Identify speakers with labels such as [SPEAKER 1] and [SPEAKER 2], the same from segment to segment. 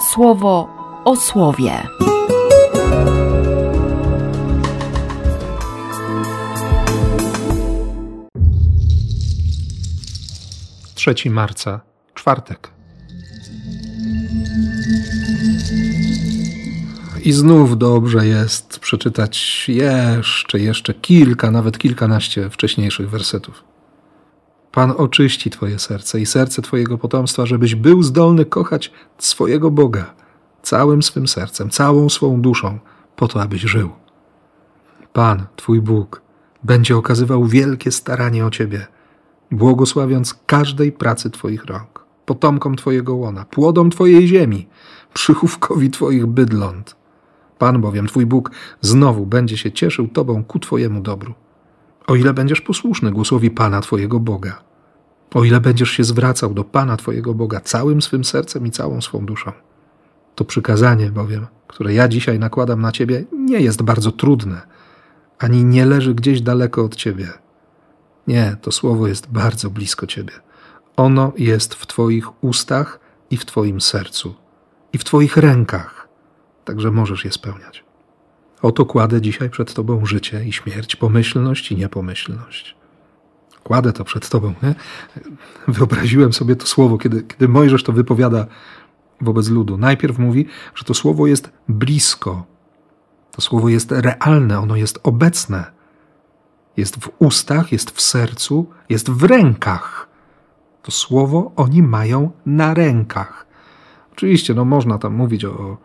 [SPEAKER 1] słowo o słowie.
[SPEAKER 2] 3 marca, czwartek. I znów dobrze jest przeczytać jeszcze, jeszcze kilka, nawet kilkanaście wcześniejszych wersetów. Pan oczyści Twoje serce i serce Twojego potomstwa, żebyś był zdolny kochać swojego Boga całym swym sercem, całą swą duszą, po to, abyś żył. Pan, Twój Bóg, będzie okazywał wielkie staranie o Ciebie, błogosławiąc każdej pracy Twoich rąk, potomkom Twojego łona, płodom Twojej ziemi, przychówkowi Twoich bydląt. Pan bowiem, Twój Bóg, znowu będzie się cieszył Tobą ku Twojemu dobru. O ile będziesz posłuszny głosowi Pana Twojego Boga, o ile będziesz się zwracał do Pana Twojego Boga całym swym sercem i całą swą duszą. To przykazanie bowiem, które ja dzisiaj nakładam na Ciebie, nie jest bardzo trudne, ani nie leży gdzieś daleko od Ciebie. Nie, to słowo jest bardzo blisko Ciebie. Ono jest w Twoich ustach i w Twoim sercu, i w Twoich rękach, także możesz je spełniać. Oto kładę dzisiaj przed Tobą życie i śmierć, pomyślność i niepomyślność. Kładę to przed Tobą. Nie? Wyobraziłem sobie to słowo, kiedy, kiedy Mojżesz to wypowiada wobec ludu. Najpierw mówi, że to słowo jest blisko. To słowo jest realne, ono jest obecne. Jest w ustach, jest w sercu, jest w rękach. To słowo oni mają na rękach. Oczywiście, no można tam mówić o,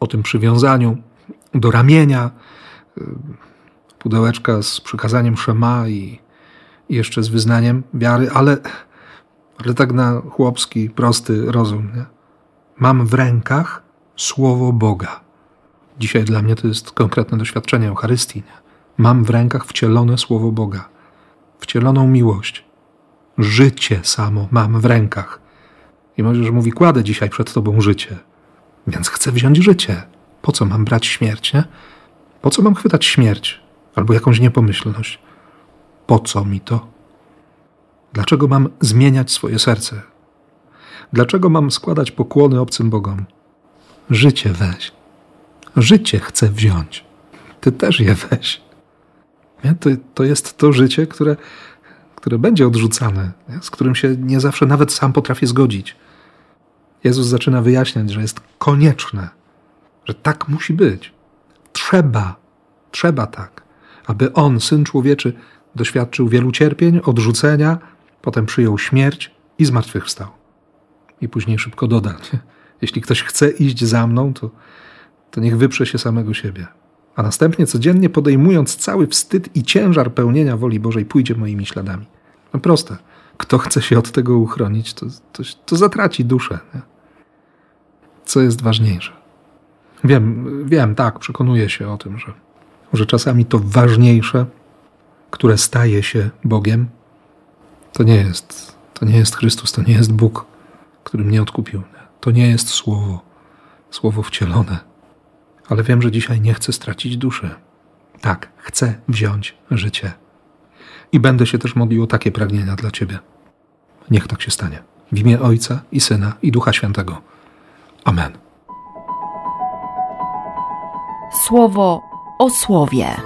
[SPEAKER 2] o tym przywiązaniu do ramienia, y, pudełeczka z przykazaniem Szema i, jeszcze z wyznaniem wiary, ale, ale tak na chłopski, prosty rozum. Nie? Mam w rękach słowo Boga. Dzisiaj dla mnie to jest konkretne doświadczenie Eucharystii. Nie? Mam w rękach wcielone słowo Boga, wcieloną miłość. Życie samo mam w rękach. I możesz mówi, kładę dzisiaj przed Tobą życie, więc chcę wziąć życie. Po co mam brać śmierć, nie? Po co mam chwytać śmierć albo jakąś niepomyślność? Po co mi to? Dlaczego mam zmieniać swoje serce? Dlaczego mam składać pokłony obcym Bogom? Życie weź. Życie chcę wziąć. Ty też je weź. Nie? To, to jest to życie, które, które będzie odrzucane, nie? z którym się nie zawsze nawet sam potrafię zgodzić. Jezus zaczyna wyjaśniać, że jest konieczne, że tak musi być. Trzeba, trzeba tak, aby On, Syn Człowieczy, doświadczył wielu cierpień, odrzucenia, potem przyjął śmierć i zmartwychwstał. I później szybko doda, nie? jeśli ktoś chce iść za mną, to, to niech wyprze się samego siebie. A następnie codziennie podejmując cały wstyd i ciężar pełnienia woli Bożej, pójdzie moimi śladami. No proste. Kto chce się od tego uchronić, to, to, to zatraci duszę. Nie? Co jest ważniejsze? Wiem, wiem, tak, przekonuję się o tym, że, że czasami to ważniejsze, które staje się Bogiem, to nie jest, to nie jest Chrystus, to nie jest Bóg, który mnie odkupił. To nie jest słowo, słowo wcielone. Ale wiem, że dzisiaj nie chcę stracić duszy. Tak, chcę wziąć życie. I będę się też modlił o takie pragnienia dla Ciebie. Niech tak się stanie. W imię Ojca i Syna i Ducha Świętego. Amen.
[SPEAKER 1] Słowo o słowie.